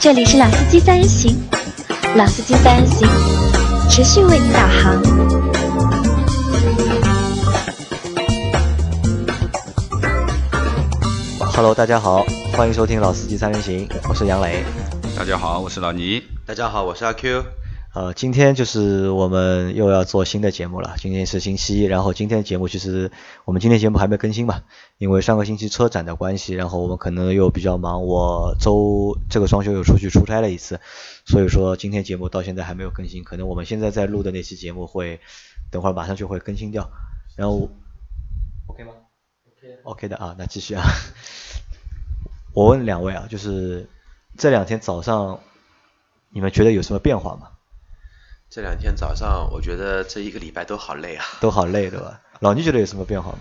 这里是老司机三人行，老司机三人行持续为你导航。Hello，大家好，欢迎收听老司机三人行，我是杨磊。大家好，我是老倪。大家好，我是阿 Q。呃，今天就是我们又要做新的节目了。今天是星期一，然后今天节目其实我们今天节目还没更新嘛，因为上个星期车展的关系，然后我们可能又比较忙，我周这个双休又出去出差了一次，所以说今天节目到现在还没有更新，可能我们现在在录的那期节目会等会儿马上就会更新掉。然后 OK 吗？OK 的啊，那继续啊。我问两位啊，就是这两天早上你们觉得有什么变化吗？这两天早上，我觉得这一个礼拜都好累啊。都好累，对吧？老倪觉得有什么变化吗？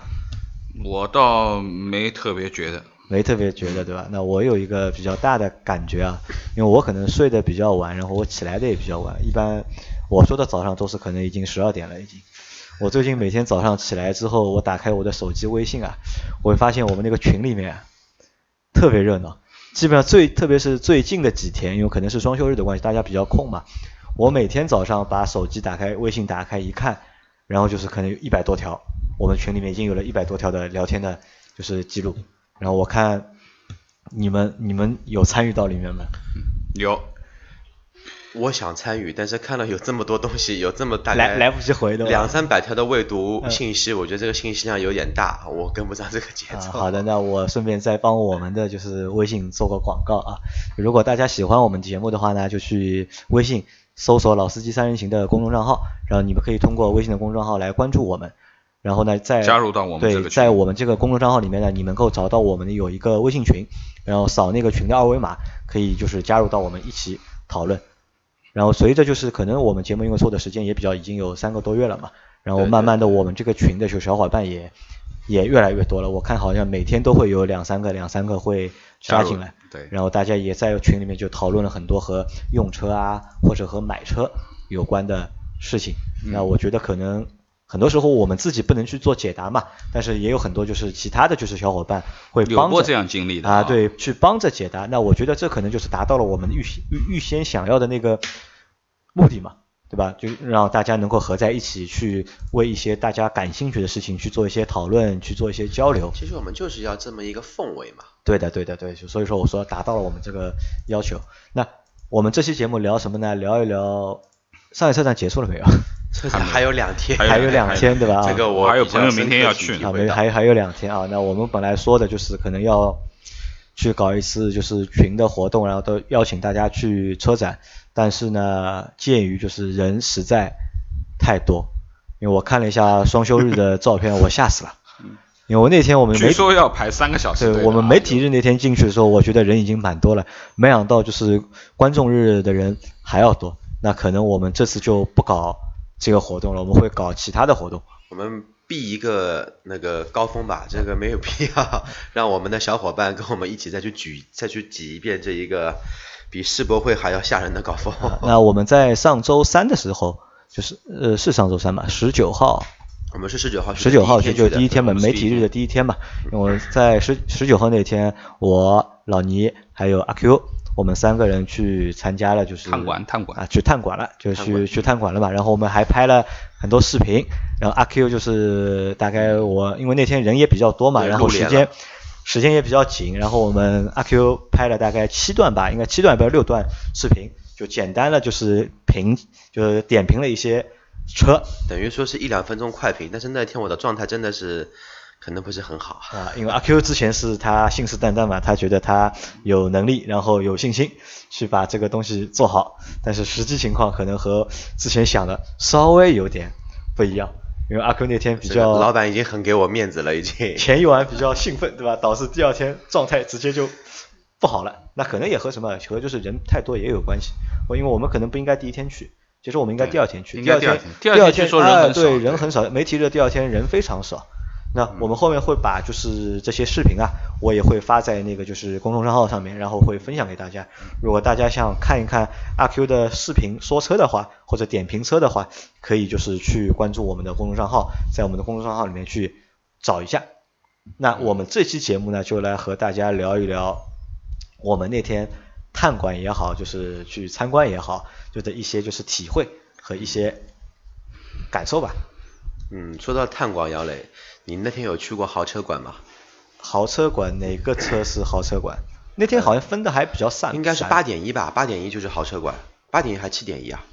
我倒没特别觉得，没特别觉得，对吧？那我有一个比较大的感觉啊，因为我可能睡得比较晚，然后我起来的也比较晚。一般我说的早上都是可能已经十二点了，已经。我最近每天早上起来之后，我打开我的手机微信啊，我会发现我们那个群里面啊特别热闹。基本上最特别是最近的几天，因为可能是双休日的关系，大家比较空嘛。我每天早上把手机打开，微信打开一看，然后就是可能有一百多条，我们群里面已经有了一百多条的聊天的，就是记录。然后我看你们你们有参与到里面吗？有我想参与，但是看到有这么多东西，有这么大来来不及回的吧两三百条的未读嗯信息，我觉得这个信息量有点大，我跟不上这个节啊，奏。好的，那我顺便再帮我们的就是微信做个广告啊。如果大家喜欢我们节目的话呢，就去微信搜索“老司机三人行”的公众账号，然后你们可以通过微信的公众账号来关注我们。然后呢，在加入到我们这对，个在我们这个公众账号里面呢，你能够找到我们的有一个微信群，然后扫那个群的二维码，可以就是加入到我们一起讨论。然后随着就是可能我们节目因为做的时间也比较已经有三个多月了嘛，然后慢慢的我们这个群的就小伙伴也也越来越多了，我看好像每天都会有两三个两三个会加进来，对然后大家也在群里面就讨论了很多和用车啊或者和买车有关的事情。嗯那我觉得可能很多时候我们自己不能去做解答嘛，但是也有很多就是其他的就是小伙伴会帮着有过这样经历的啊，啊对，去帮着解答。那我觉得这可能就是达到了我们预预预先想要的那个目的嘛，对吧？就让大家能够合在一起去为一些大家感兴趣的事情去做一些讨论，去做一些交流。其实我们就是要这么一个氛围嘛。对的，对的，对，所以说我说达到了我们这个要求。那我们这期节目聊什么呢？聊一聊上海车展结束了没有？车 展还有两天，还有两天，对吧？这个我我还有朋友明天要去啊，没还还有两天啊。那我们本来说的就是可能要去搞一次就是群的活动，然后都邀请大家去车展，但是呢，鉴于就是人实在太多，因为我看了一下双休日的照片，我吓死了。因为我那天我们媒据说要排三个小时我们媒体日那天进去的时候，我觉得人已经蛮多了，没想到就是观众日的人还要多。那可能我们这次就不搞这个活动了，我们会搞其他的活动。我们避一个那个高峰吧，这个没有必要让我们的小伙伴跟我们一起再去举再去挤一遍这一个比世博会还要吓人的高峰。那我们在上周三的时候，就是呃是上周三吧，十九号，我们是十九号十九号去就第第一天嘛，媒体日的第一天嘛。因为我在十十九号那天，我老倪还有阿 Q，我们三个人去参加了就是探馆探馆啊，去探馆了，就探去去探馆了嘛。然后我们还拍了很多视频，然后阿 Q 就是大概我因为那天人也比较多嘛，然后时间时间也比较紧，然后我们阿 Q 拍了大概七段吧，应该七段不是六段视频，就简单的就是评就是点评了一些车等于说是一两分钟快评，但是那天我的状态真的是可能不是很好。啊，因为阿 Q 之前是他信誓旦旦嘛，他觉得他有能力，然后有信心去把这个东西做好，但是实际情况可能和之前想的稍微有点不一样，因为阿 Q 那天比较老板已经很给我面子了，已经。前一晚比较兴奋，对吧？导致第二天状态直接就不好了。那可能也和什么和就是人太多也有关系。我因为我们可能不应该第一天去，其实我们应该第二天去。第二天第二天说人啊很少对对人很少，媒体日第二天人非常少。那我们后面会把就是这些视频啊，我也会发在那个就是公众账号上面，然后会分享给大家。如果大家想看一看阿 Q 的视频说车的话，或者点评车的话，可以就是去关注我们的公众账号，在我们的公众账号里面去找一下。那我们这期节目呢，就来和大家聊一聊我们那天探馆也好，就是去参观也好，就的一些就是体会和一些感受吧。嗯，说到探馆，姚磊，你那天有去过豪车馆吗？豪车馆哪个车是豪车馆？那天好像分的还比较散，应该是八点一吧，八点一就是豪车馆，八点一还七点一啊？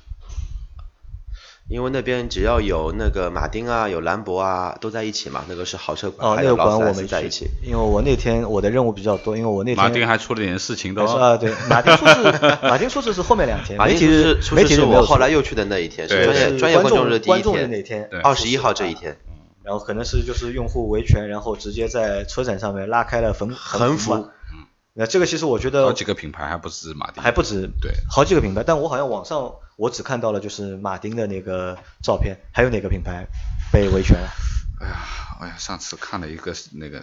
因为那边只要有那个马丁啊，有兰博啊，都在一起嘛，那个是豪车馆，哦，那个馆我们在一起，因为我那天我的任务比较多，因为我那天马丁还出了点事情，都啊，对，马丁出事，马丁出事是后面两天，马丁出事媒体是我后来又去的那一天，是专业专业观众日第一天，那天，二十一号这一天，然后可能是就是用户维权，然后直接在车展上面拉开了横横幅。那这个其实我觉得好几个品牌还不止马丁，还不止对，好几个品牌，但我好像网上我只看到了就是马丁的那个照片，还有哪个品牌被维权了？哎呀，哎呀，上次看了一个那个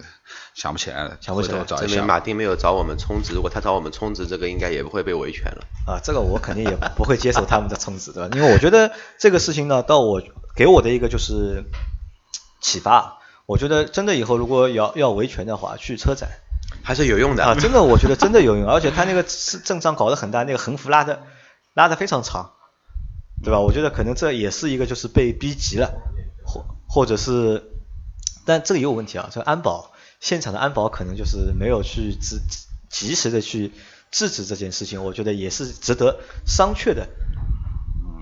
想不起来了，想不起来。证明马丁没有找我们充值，如果他找我们充值，这个应该也不会被维权了。啊，这个我肯定也不会接受他们的充值，对吧？因为我觉得这个事情呢，到我给我的一个就是启发，我觉得真的以后如果要要维权的话，去车展。还是有用的啊！真的，我觉得真的有用，而且他那个是阵仗搞得很大，那个横幅拉的拉的非常长，对吧？我觉得可能这也是一个就是被逼急了，或或者是，但这个也有问题啊。这个安保现场的安保可能就是没有去及及时的去制止这件事情，我觉得也是值得商榷的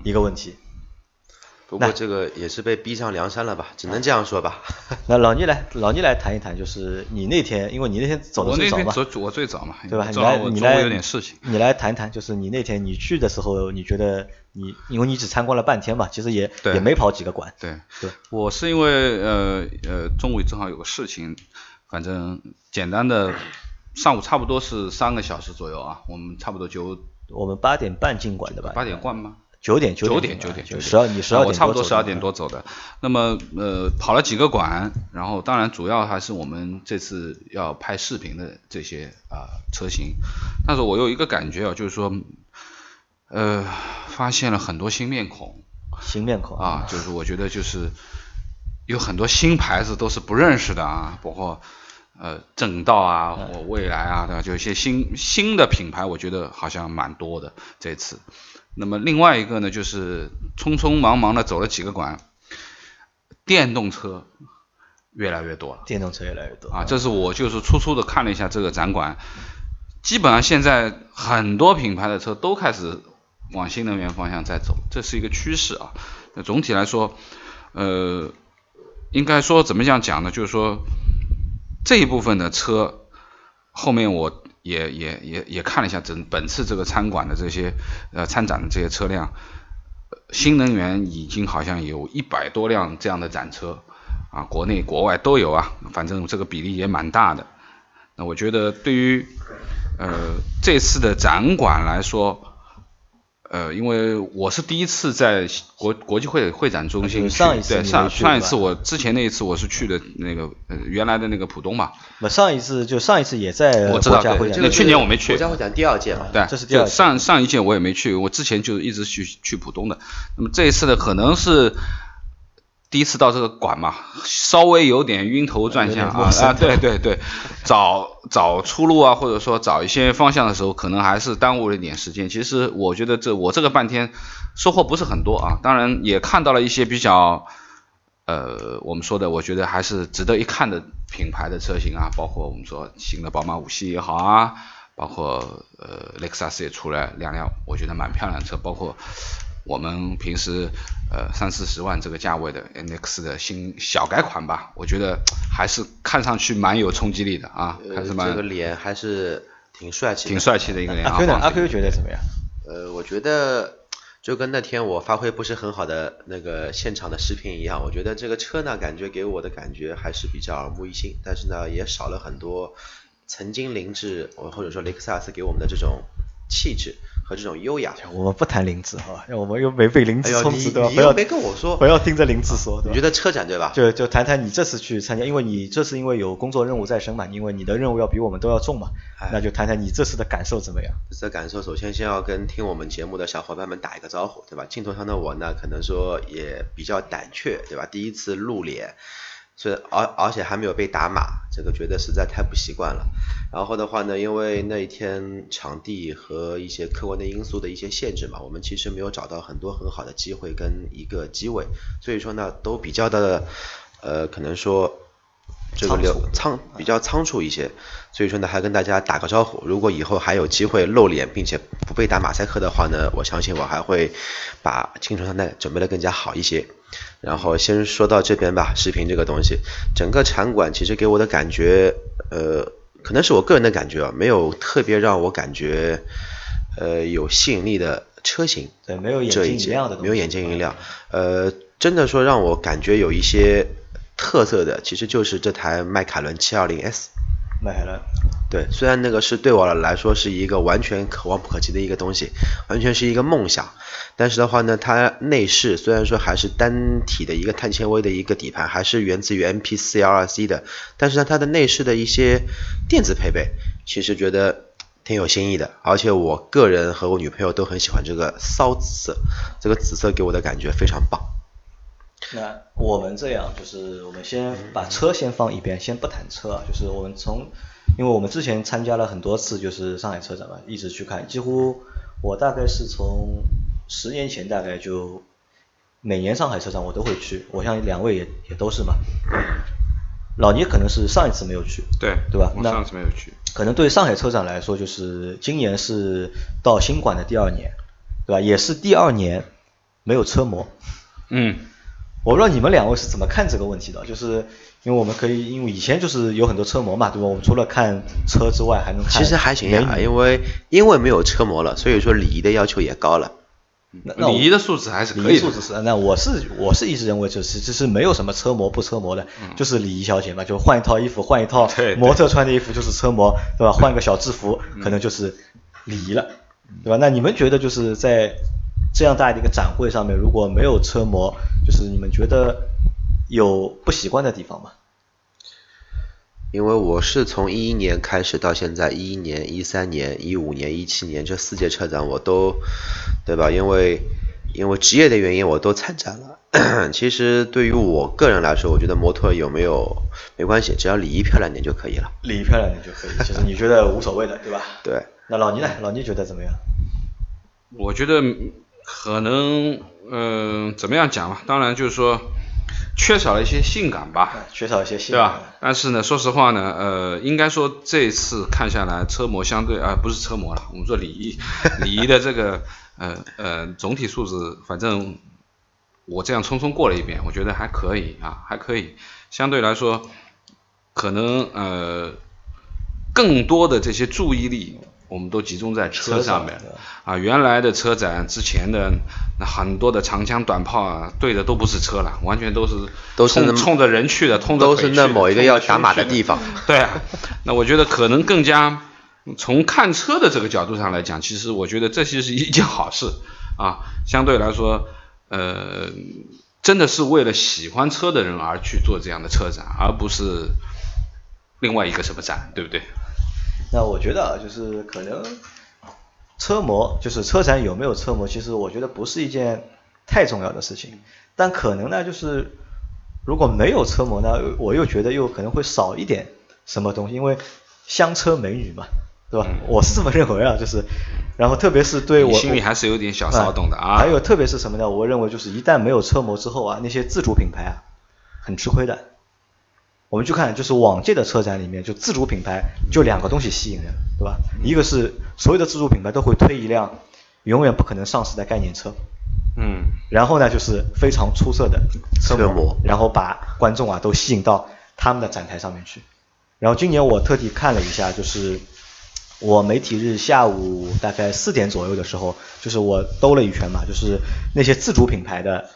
一个问题。不过这个也是被逼上梁山了吧，只能这样说吧。那老倪来，老倪来谈一谈，就是你那天，因为你那天走的最早嘛，我走我最早嘛，对吧？你来，你来，有点事情，你来谈谈，就是你那天你去的时候，你觉得你，因为你只参观了半天嘛，其实也也没跑几个馆。对对，我是因为呃呃中午正好有个事情，反正简单的上午差不多是三个小时左右啊，我们差不多就我们八点半进馆的吧？八点半吗？九点九点九点九点，十二你十二点我差不多十二点多走的。那么呃跑了几个馆，然后当然主要还是我们这次要拍视频的这些啊车型。但是我有一个感觉啊，就是说呃发现了很多新面孔。新面孔啊，就是我觉得就是有很多新牌子都是不认识的啊，包括呃正道啊或未来啊，对吧？就一些新新的品牌，我觉得好像蛮多的这次。那么另外一个呢，就是匆匆忙忙的走了几个馆，电动车越来越多了。电动车越来越多啊，这是我就是粗粗的看了一下这个展馆，基本上现在很多品牌的车都开始往新能源方向在走，这是一个趋势啊。那总体来说，呃，应该说怎么样讲呢？就是说这一部分的车后面我。也也也也看了一下整本次这个参馆的这些呃参展的这些车辆，新能源已经好像有一百多辆这样的展车啊，国内国外都有啊，反正这个比例也蛮大的。那我觉得对于呃这次的展馆来说。呃，因为我是第一次在国国际会会展中心去，对上上一次我之前那一次我是去的那个呃原来的那个浦东嘛。那上一次就上一次也在我知道，那去年我没去。国家会展第二届嘛，对，这是第二届。上上一届我也没去，我之前就一直去去浦东的。那么这一次呢，可能是。第一次到这个馆嘛，稍微有点晕头转向啊啊，对对对，找找出路啊，或者说找一些方向的时候，可能还是耽误了一点时间。其实我觉得这我这个半天收获不是很多啊，当然也看到了一些比较呃我们说的，我觉得还是值得一看的品牌的车型啊，包括我们说新的宝马五系也好啊，包括呃雷克萨斯也出来两辆，我觉得蛮漂亮的车，包括。我们平时呃三四十万这个价位的 NX 的新小改款吧，我觉得还是看上去蛮有冲击力的啊，还是蛮这个脸还是挺帅气，挺帅气的一个脸。阿 Q 呢？阿 Q 觉得怎么样？呃，我觉得就跟那天我发挥不是很好的那个现场的视频一样，我觉得这个车呢，感觉给我的感觉还是比较耳目一新，但是呢，也少了很多曾经凌志或者说雷克萨斯给我们的这种气质。和这种优雅，我们不谈林志哈，我们又没被林志充值对吧？不要没跟我说，不要盯着林志说。你觉得车展对吧？就就谈谈你这次去参加，因为你这次因为有工作任务在身嘛，因为你的任务要比我们都要重嘛，那就谈谈你这次的感受怎么样？这次的感受，首先先要跟听我们节目的小伙伴们打一个招呼，对吧？镜头上的我呢，可能说也比较胆怯，对吧？第一次露脸。所以而而且还没有被打码，这个觉得实在太不习惯了。然后的话呢，因为那一天场地和一些客观的因素的一些限制嘛，我们其实没有找到很多很好的机会跟一个机位，所以说呢，都比较的呃，可能说。这个流仓比较仓促一些，所以说呢，还跟大家打个招呼。如果以后还有机会露脸，并且不被打马赛克的话呢，我相信我还会把青春山准备的更加好一些。然后先说到这边吧，视频这个东西，整个场馆其实给我的感觉，呃，可能是我个人的感觉啊，没有特别让我感觉呃有吸引力的车型。对，没有眼睛一亮的，没有眼睛一亮。呃，真的说让我感觉有一些。特色的其实就是这台迈凯伦 720S。迈凯伦。对，虽然那个是对我来说是一个完全可望不可及的一个东西，完全是一个梦想，但是的话呢，它内饰虽然说还是单体的一个碳纤维的一个底盘，还是源自于 MP4L2C 的，但是呢，它的内饰的一些电子配备，其实觉得挺有新意的，而且我个人和我女朋友都很喜欢这个骚紫色，这个紫色给我的感觉非常棒。那我们这样，就是我们先把车先放一边，先不谈车啊。就是我们从，因为我们之前参加了很多次，就是上海车展嘛，一直去看，几乎我大概是从十年前大概就每年上海车展我都会去。我想两位也也都是嘛。老倪可能是上一次没有去，对对吧？我上次没有去。可能对上海车展来说，就是今年是到新馆的第二年，对吧？也是第二年没有车模。嗯。我不知道你们两位是怎么看这个问题的，就是因为我们可以，因为以前就是有很多车模嘛，对吧？我们除了看车之外，还能看。其实还行呀，因为因为没有车模了，所以说礼仪的要求也高了。那礼仪的素质还是可以。礼仪素质是，那我是我是一直认为就是其实没有什么车模不车模的，就是礼仪小姐嘛，就换一套衣服，换一套模特穿的衣服就是车模，对吧？换个小制服可能就是礼仪了，对吧？那你们觉得就是在？这样大的一个展会上面，如果没有车模，就是你们觉得有不习惯的地方吗？因为我是从一一年开始到现在，一一年、一三年、一五年、一七年这四届车展我都，对吧？因为因为职业的原因我都参展了。其实对于我个人来说，我觉得模特有没有没关系，只要礼仪漂亮点就可以了。礼仪漂亮点就可以，其实你觉得无所谓的，对吧？对。那老倪呢？老倪觉得怎么样？我觉得。可能嗯，怎么样讲吧？当然就是说，缺少了一些性感吧，缺少一些性感，对吧？但是呢，说实话呢，呃，应该说这次看下来，车模相对啊，不是车模了，我们说礼仪礼仪的这个呃呃总体素质，反正我这样匆匆过了一遍，我觉得还可以啊，还可以。相对来说，可能呃更多的这些注意力。我们都集中在车上面啊，原来的车展之前的那很多的长枪短炮啊，对的都不是车了，完全都是都是冲着人去的，冲着都是那某一个要打码的地方。对啊，那我觉得可能更加从看车的这个角度上来讲，其实我觉得这些是一件好事啊，相对来说，呃，真的是为了喜欢车的人而去做这样的车展，而不是另外一个什么展，对不对？那我觉得啊，就是可能车模，就是车展有没有车模，其实我觉得不是一件太重要的事情。但可能呢，就是如果没有车模呢，我又觉得又可能会少一点什么东西，因为香车美女嘛，对吧？我是这么认为啊，就是，然后特别是对我心里还是有点小骚动的啊。还有特别是什么呢？我认为就是一旦没有车模之后啊，那些自主品牌啊，很吃亏的。我们去看，就是往届的车展里面，就自主品牌就两个东西吸引人，对吧？一个是所有的自主品牌都会推一辆永远不可能上市的概念车，嗯，然后呢就是非常出色的车模，然后把观众啊都吸引到他们的展台上面去。然后今年我特地看了一下，就是我媒体日下午大概四点左右的时候，就是我兜了一圈嘛，就是那些自主品牌的。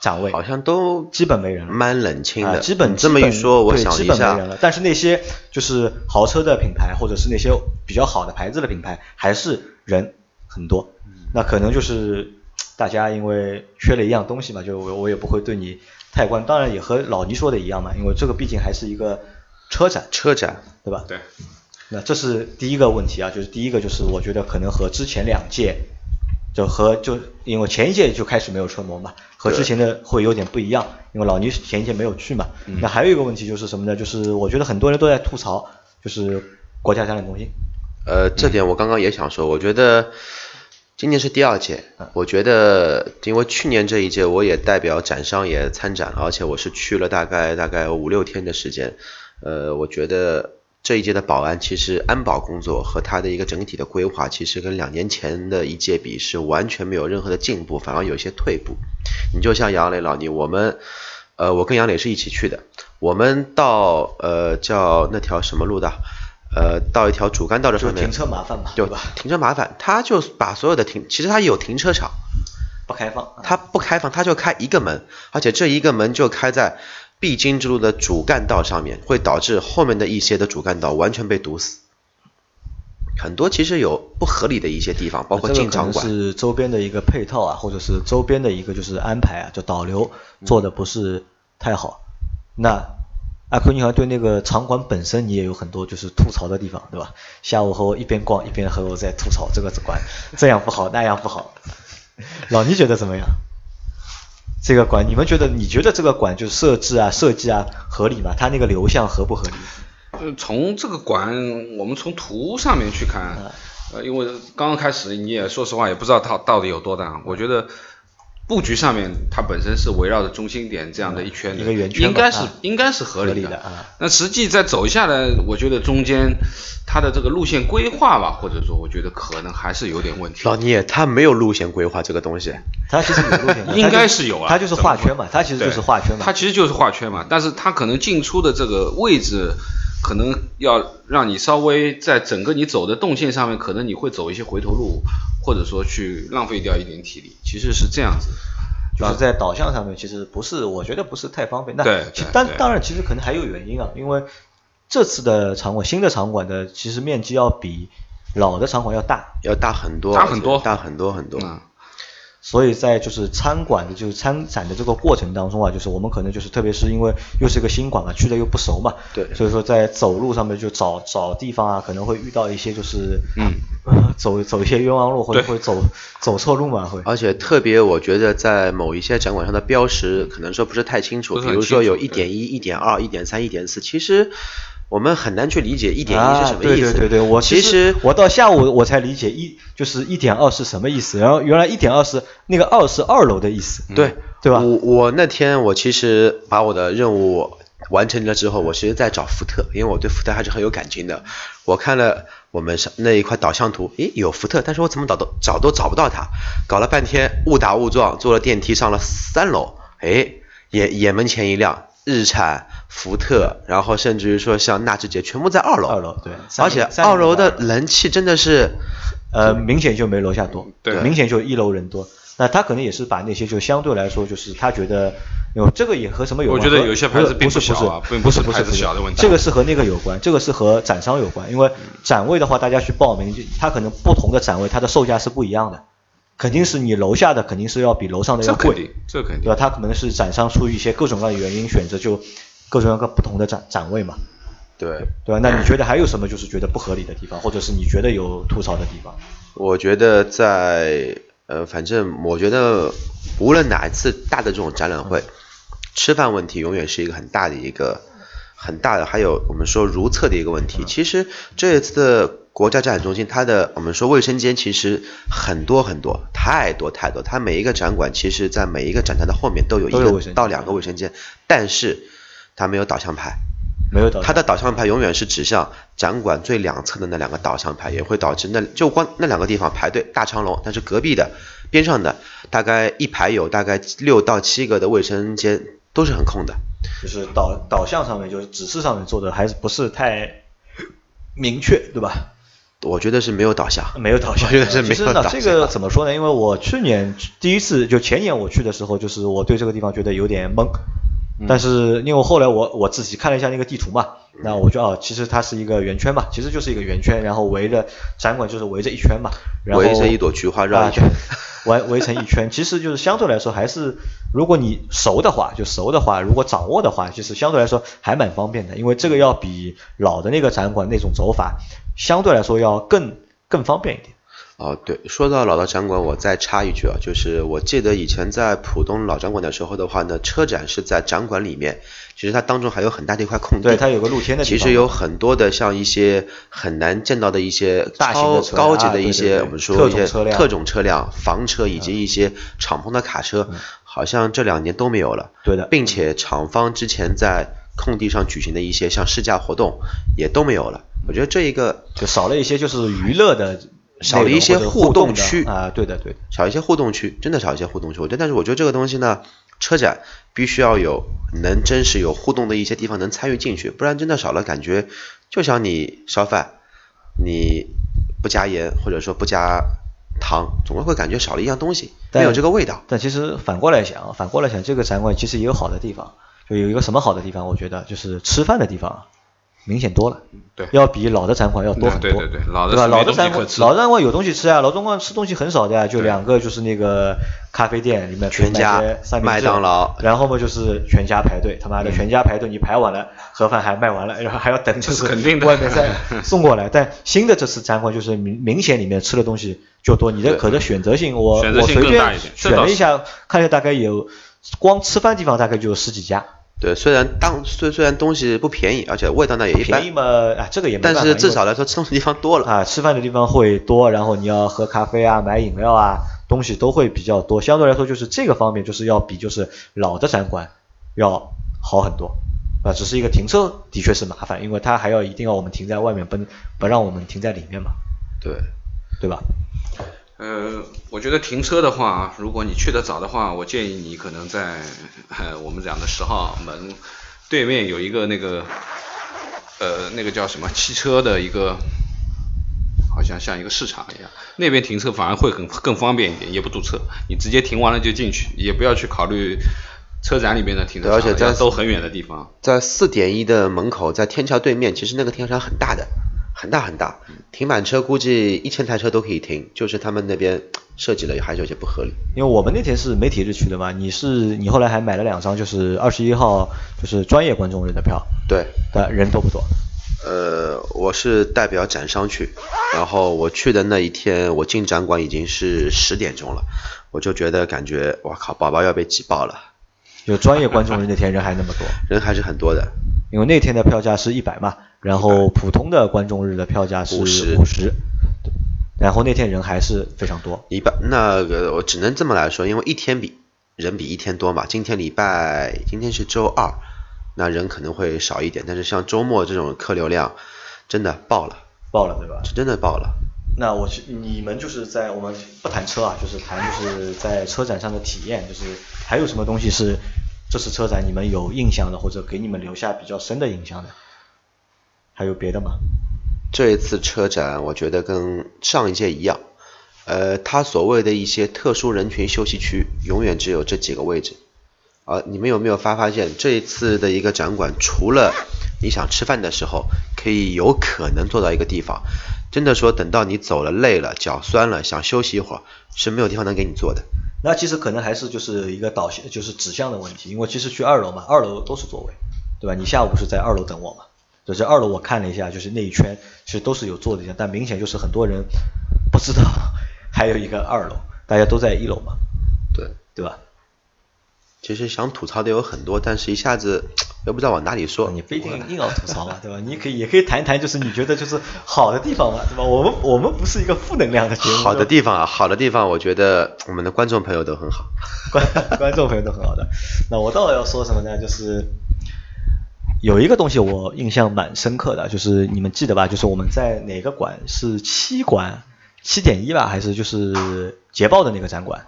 展位好像都基本没人了，蛮冷清的。基本这么一说，我想一下，但是那些就是豪车的品牌，或者是那些比较好的牌子的品牌，还是人很多。那可能就是大家因为缺了一样东西嘛，就我也不会对你太关。当然也和老倪说的一样嘛，因为这个毕竟还是一个车展，车展对吧？对。那这是第一个问题啊，就是第一个就是我觉得可能和之前两届就和就因为前一届就开始没有车模嘛，和之前的会有点不一样，因为老倪前一届没有去嘛。那还有一个问题就是什么呢？就是我觉得很多人都在吐槽，就是国家展览中心。呃，这点我刚刚也想说，我觉得今年是第二届，我觉得因为去年这一届我也代表展商也参展，而且我是去了大概大概五六天的时间，呃，我觉得这一届的保安其实安保工作和他的一个整体的规划，其实跟两年前的一届比是完全没有任何的进步，反而有些退步。你就像杨磊老倪，我们呃，我跟杨磊是一起去的，我们到呃叫那条什么路的？呃，到一条主干道的上面，停车麻烦嘛，对吧？停车麻烦，他就把所有的停，其实他有停车场，不开放，他不开放，他就开一个门，而且这一个门就开在必经之路的主干道上面，会导致后面的一些的主干道完全被堵死。很多其实有不合理的一些地方，包括进场馆是周边的一个配套啊，或者是周边的一个就是安排啊，就导流做的不是太好。那。阿坤，你好像对那个场馆本身你也有很多就是吐槽的地方，对吧？下午和我一边逛一边和我在吐槽这个馆这样不好那样不好。老倪觉得怎么样？这个馆你们觉得？你觉得这个馆就设置啊、设计啊合理吗？它那个流向合不合理？呃，从这个馆，我们从图上面去看，呃，因为刚刚开始你也说实话也不知道它到底有多大，我觉得。布局上面，它本身是围绕着中心点这样的一圈的，应该是应该是合理的。那实际再走下来，我觉得中间它的这个路线规划吧，或者说我觉得可能还是有点问题。老聂，他没有路线规划这个东西，他其实有路线，应该是有啊，他就是画圈嘛，他其实就是画圈嘛，他其实就是画圈嘛，但是他可能进出的这个位置。可能要让你稍微在整个你走的动线上面，可能你会走一些回头路，或者说去浪费掉一点体力，其实是这样子。就是在导向上面，其实不是，我觉得不是太方便。那对，当当然，其实可能还有原因啊，因为这次的场馆，新的场馆的其实面积要比老的场馆要大，要大很多，大很多，大很多很多。所以在就是参馆的，就是参展的这个过程当中啊，就是我们可能就是特别是因为又是一个新馆嘛，去的又不熟嘛，对，所以说在走路上面就找找地方啊，可能会遇到一些就是嗯，走走一些冤枉路或者会走走错路嘛会。而且特别我觉得在某一些展馆上的标识可能说不是太清楚，比如说有一点一、一点二、一点三、一点四，其实。我们很难去理解一点一是什么意思。对对对对，我其实我到下午我才理解一就是一点二是什么意思。然后原来一点二是那个二是二楼的意思。对对吧？我我那天我其实把我的任务完成了之后，我其实在找福特，因为我对福特还是很有感情的。我看了我们上那一块导向图，诶，有福特，但是我怎么找都找都找不到它。搞了半天误打误撞，坐了电梯上了三楼，诶，眼眼门前一亮。日产、福特，然后甚至于说像纳智捷，全部在二楼。二楼对，而且二楼的人气真的是，呃，明显就没楼下多，对，明显就一楼人多。那他可能也是把那些就相对来说，就是他觉得，有这个也和什么有关？我觉得有些牌子并不小啊，并不是牌子小的问题。这个是和那个有关，这个是和展商有关，因为展位的话，大家去报名，就他可能不同的展位，它的售价是不一样的。肯定是你楼下的肯定是要比楼上的要贵，这肯定，对吧？他可能是展商出于一些各种各样的原因选择就各种各样不同的展展位嘛，对对吧？那你觉得还有什么就是觉得不合理的地方，或者是你觉得有吐槽的地方？我觉得在呃，反正我觉得无论哪一次大的这种展览会，吃饭问题永远是一个很大的一个很大的，还有我们说如厕的一个问题。其实这一次的。国家展览中心，它的我们说卫生间其实很多很多，太多太多。它每一个展馆，其实在每一个展台的后面都有一个到两个卫生间，但是它没有导向牌，没有导。它的导向牌永远是指向展馆最两侧的那两个导向牌，也会导致那就光那两个地方排队大长龙。但是隔壁的边上的大概一排有大概六到七个的卫生间都是很空的。就是导导向上面，就是指示上面做的还是不是太明确，对吧？我觉得是没有导向，没有导向。我觉得是没有导向。这个怎么说呢？因为我去年第一次，就前年我去的时候，就是我对这个地方觉得有点懵。但是因为后来我我自己看了一下那个地图嘛，那我就哦，其实它是一个圆圈嘛，其实就是一个圆圈，然后围着展馆就是围着一圈嘛，然后围成一朵菊花绕一圈，围围成一圈，其实就是相对来说还是，如果你熟的话，就熟的话，如果掌握的话，其实相对来说还蛮方便的，因为这个要比老的那个展馆那种走法。相对来说要更更方便一点。哦，对，说到老的展馆，我再插一句啊，就是我记得以前在浦东老展馆的时候的话呢，车展是在展馆里面，其实它当中还有很大的一块空地，对，它有个露天的。其实有很多的像一些很难见到的一些大型的高级的一些、我们说一种车辆特种车辆、房车以及一些敞篷的卡车，好像这两年都没有了。对的并且厂方之前在空地上举行的一些像试驾活动也都没有了。我觉得这一个就少了一些就是娱乐的少了一些互动区啊，对的对的。少一些互动区，真的少一些互动区。我觉得，但是我觉得这个东西呢，车展必须要有能真实有互动的一些地方能参与进去，不然真的少了，感觉就像你烧饭，你不加盐或者说不加糖，总归会感觉少了一样东西，没但有这个味道。但其实反过来想，反过来想，这个展馆其实也有好的地方，就有一个什么好的地方？我觉得就是吃饭的地方明显多了，对。要比老的展馆要多很多，对对对老的老的展馆老的展馆有东西吃啊，老展馆吃东西很少的呀，就两个就是那个咖啡店里面全家三明治麦当劳。然后嘛就是全家排队，他妈的全家排队，你排完了盒饭还卖完了，然后还要等就这是肯定的。外面再送过来。但新的这次展馆就是明明显里面吃的东西就多，你的可的选择性我我随便选了一下，看一下大概有光吃饭地方大概就有十几家，对，虽然当虽虽然东西不便宜，而且味道呢也一般，便宜嘛，啊这个也没办法，但是至少来说吃东西地方多了。啊，吃饭的地方会多，然后你要喝咖啡啊、买饮料啊，东西都会比较多。相对来说，就是这个方面就是要比就是老的展馆要好很多。啊，只是一个停车的确是麻烦，因为它还要一定要我们停在外面，不不让我们停在里面嘛，对，对吧？呃，我觉得停车的话，如果你去得早的话，我建议你可能在呃我们讲的十号门对面有一个那个呃那个叫什么汽车的一个，好像像一个市场一样，那边停车反而会很更方便一点，也不堵车，你直接停完了就进去，也不要去考虑车展里面的停车场，而且在都很远的地方。在四点一的门口，在天桥对面，其实那个停车场很大的，很大很大，停满车估计一千台车都可以停，就是他们那边设计的还是有些不合理。因为我们那天是媒体日去的嘛，你是你后来还买了两张，就是二十一号就是专业观众日的票，对，但人多不多？呃，我是代表展商去，然后我去的那一天，我进展馆已经是十点钟了，我就觉得感觉，我靠，宝宝要被挤爆了，有专业观众日那天人还那么多。人还是很多的。因为那天的票价是一百嘛，然后普通的观众日的票价是50五十，然后那天人还是非常多。一般那个我只能这么来说，因为一天比人比一天多嘛。今天礼拜今天是周二，那人可能会少一点，但是像周末这种客流量真的爆了，爆了对吧？是真的爆了。那我去，你们就是在我们不谈车啊，就是谈就是在车展上的体验，就是还有什么东西是这次车展你们有印象的，或者给你们留下比较深的印象的？还有别的吗？这一次车展，我觉得跟上一届一样，呃，它所谓的一些特殊人群休息区，永远只有这几个位置。啊，你们有没有发发现，这一次的一个展馆，除了你想吃饭的时候，可以有可能坐到一个地方，真的说等到你走了累了，脚酸了，想休息一会儿，是没有地方能给你坐的。那其实可能还是就是一个导向，就是指向的问题，因为其实去二楼嘛，二楼都是座位，对吧？你下午不是在二楼等我嘛？就是二楼我看了一下，就是那一圈其实都是有坐的，但明显就是很多人不知道 还有一个二楼，大家都在一楼嘛，对，对吧？其实想吐槽的有很多，但是一下子又不知道往哪里说。你不一定硬要吐槽嘛，对吧？你可以也可以谈一谈，就是你觉得就是好的地方嘛，对吧？我们我们不是一个负能量的节目，好的地方啊，好的地方，我觉得我们的观众朋友都很好。观观众朋友都很好的。那我倒要说什么呢？就是有一个东西我印象蛮深刻的，就是你们记得吧？就是我们在哪个馆是七馆七点一吧，还是就是捷豹的那个展馆？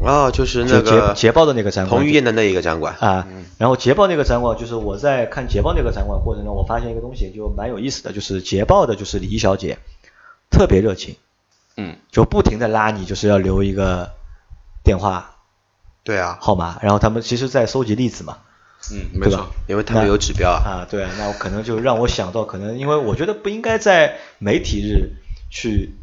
哦，就是那个捷捷豹的那个展馆彭于晏的那一个展馆。啊，然后捷豹那个展馆，就是我在看捷豹那个展馆过程中，我发现一个东西就蛮有意思的，就是捷豹的就是礼仪小姐特别热情，嗯，就不停的拉你，就是要留一个电话对啊，号码，然后他们其实在收集例子嘛，嗯，没错，因为他们有指标啊。啊，对啊，那我可能就让我想到，可能因为我觉得不应该在媒体日去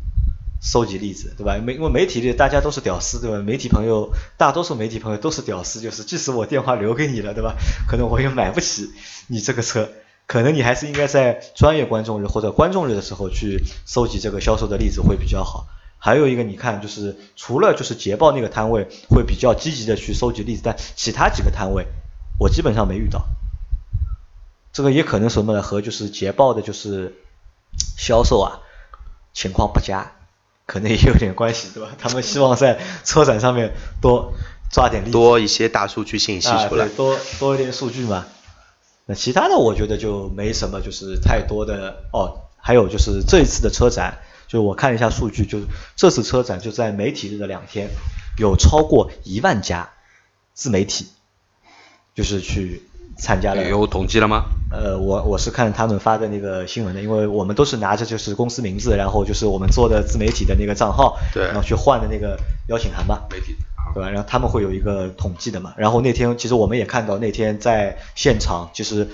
收集例子，对吧？媒因为媒体日大家都是屌丝，对吧？媒体朋友大多数媒体朋友都是屌丝，就是即使我电话留给你了，对吧？可能我也买不起你这个车，可能你还是应该在专业观众日或者观众日的时候去收集这个销售的例子会比较好。还有一个，你看，就是除了就是捷豹那个摊位会比较积极的去收集例子，但其他几个摊位我基本上没遇到。这个也可能什么呢？和就是捷豹的就是销售啊情况不佳，可能也有点关系，对吧？他们希望在车展上面多抓点力，多一些大数据信息啊，出来对，。多多一点数据嘛。那其他的我觉得就没什么，就是太多的哦。还有就是这一次的车展，就是我看了一下数据，就是这次车展就在媒体日的两天，有超过一万家自媒体，就是去参加了。有统计了吗？呃，我我是看他们发的那个新闻的，因为我们都是拿着就是公司名字，然后就是我们做的自媒体的那个账号，对然后去换的那个邀请函嘛。媒体对吧？然后他们会有一个统计的嘛。然后那天其实我们也看到，那天在现场就是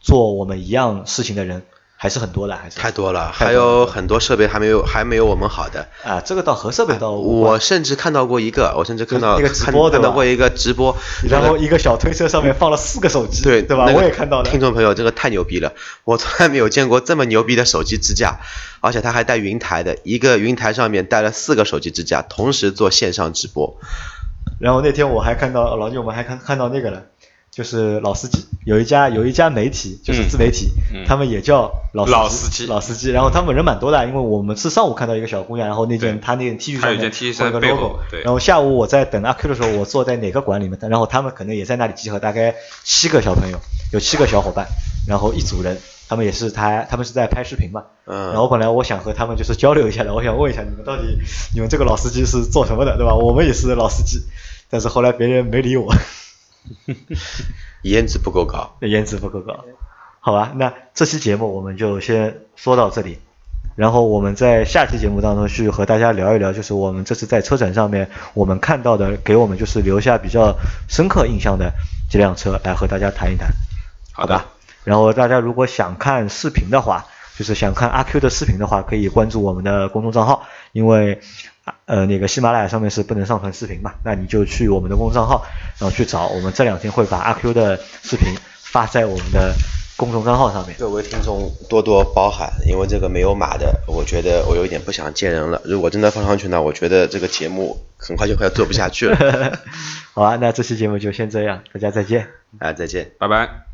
做我们一样事情的人还是很多的，还是太多了，还有很多设备还没有还没有我们好的。啊，这个倒和设备倒我甚至看到过一个，我甚至看到那个直看播看到过一个直播，然后一个小推车上面放了四个手机，对对吧？那个我也看到了。听众朋友，这个太牛逼了，我从来没有见过这么牛逼的手机支架，而且它还带云台的，一个云台上面带了四个手机支架，同时做线上直播。然后那天我还看到老弟，我们还看看到那个了，就是老司机，有一家有一家媒体，就是自媒体，嗯他们也叫老老司司机老司机。然后他们人蛮多的，因为我们是上午看到一个小姑娘，然后那件她那件 T 恤上面放了个 logo，对然后下午我在等阿 Q 的时候，我坐在哪个馆里面，然后他们可能也在那里集合，大概七个小朋友，有七个小伙伴，然后一组人。他们也是他，他们是在拍视频嘛，嗯然后本来我想和他们就是交流一下的，我想问一下你们到底你们这个老司机是做什么的，对吧？我们也是老司机，但是后来别人没理我，颜值不够高。颜值不够高。好吧，那这期节目我们就先说到这里，然后我们在下期节目当中去和大家聊一聊，就是我们这次在车展上面我们看到的，给我们就是留下比较深刻印象的几辆车，来和大家谈一谈。好的吧。然后大家如果想看视频的话，就是想看阿 Q 的视频的话，可以关注我们的公众账号，因为呃那个喜马拉雅上面是不能上传视频嘛，那你就去我们的公众账号，然后去找，我们这两天会把阿 Q 的视频发在我们的公众账号上面。各位听众多多包涵，因为这个没有码的，我觉得我有一点不想见人了。如果真的放上去呢，我觉得这个节目很快就快要做不下去了。好啊，那这期节目就先这样，大家再见。啊，再见。拜拜。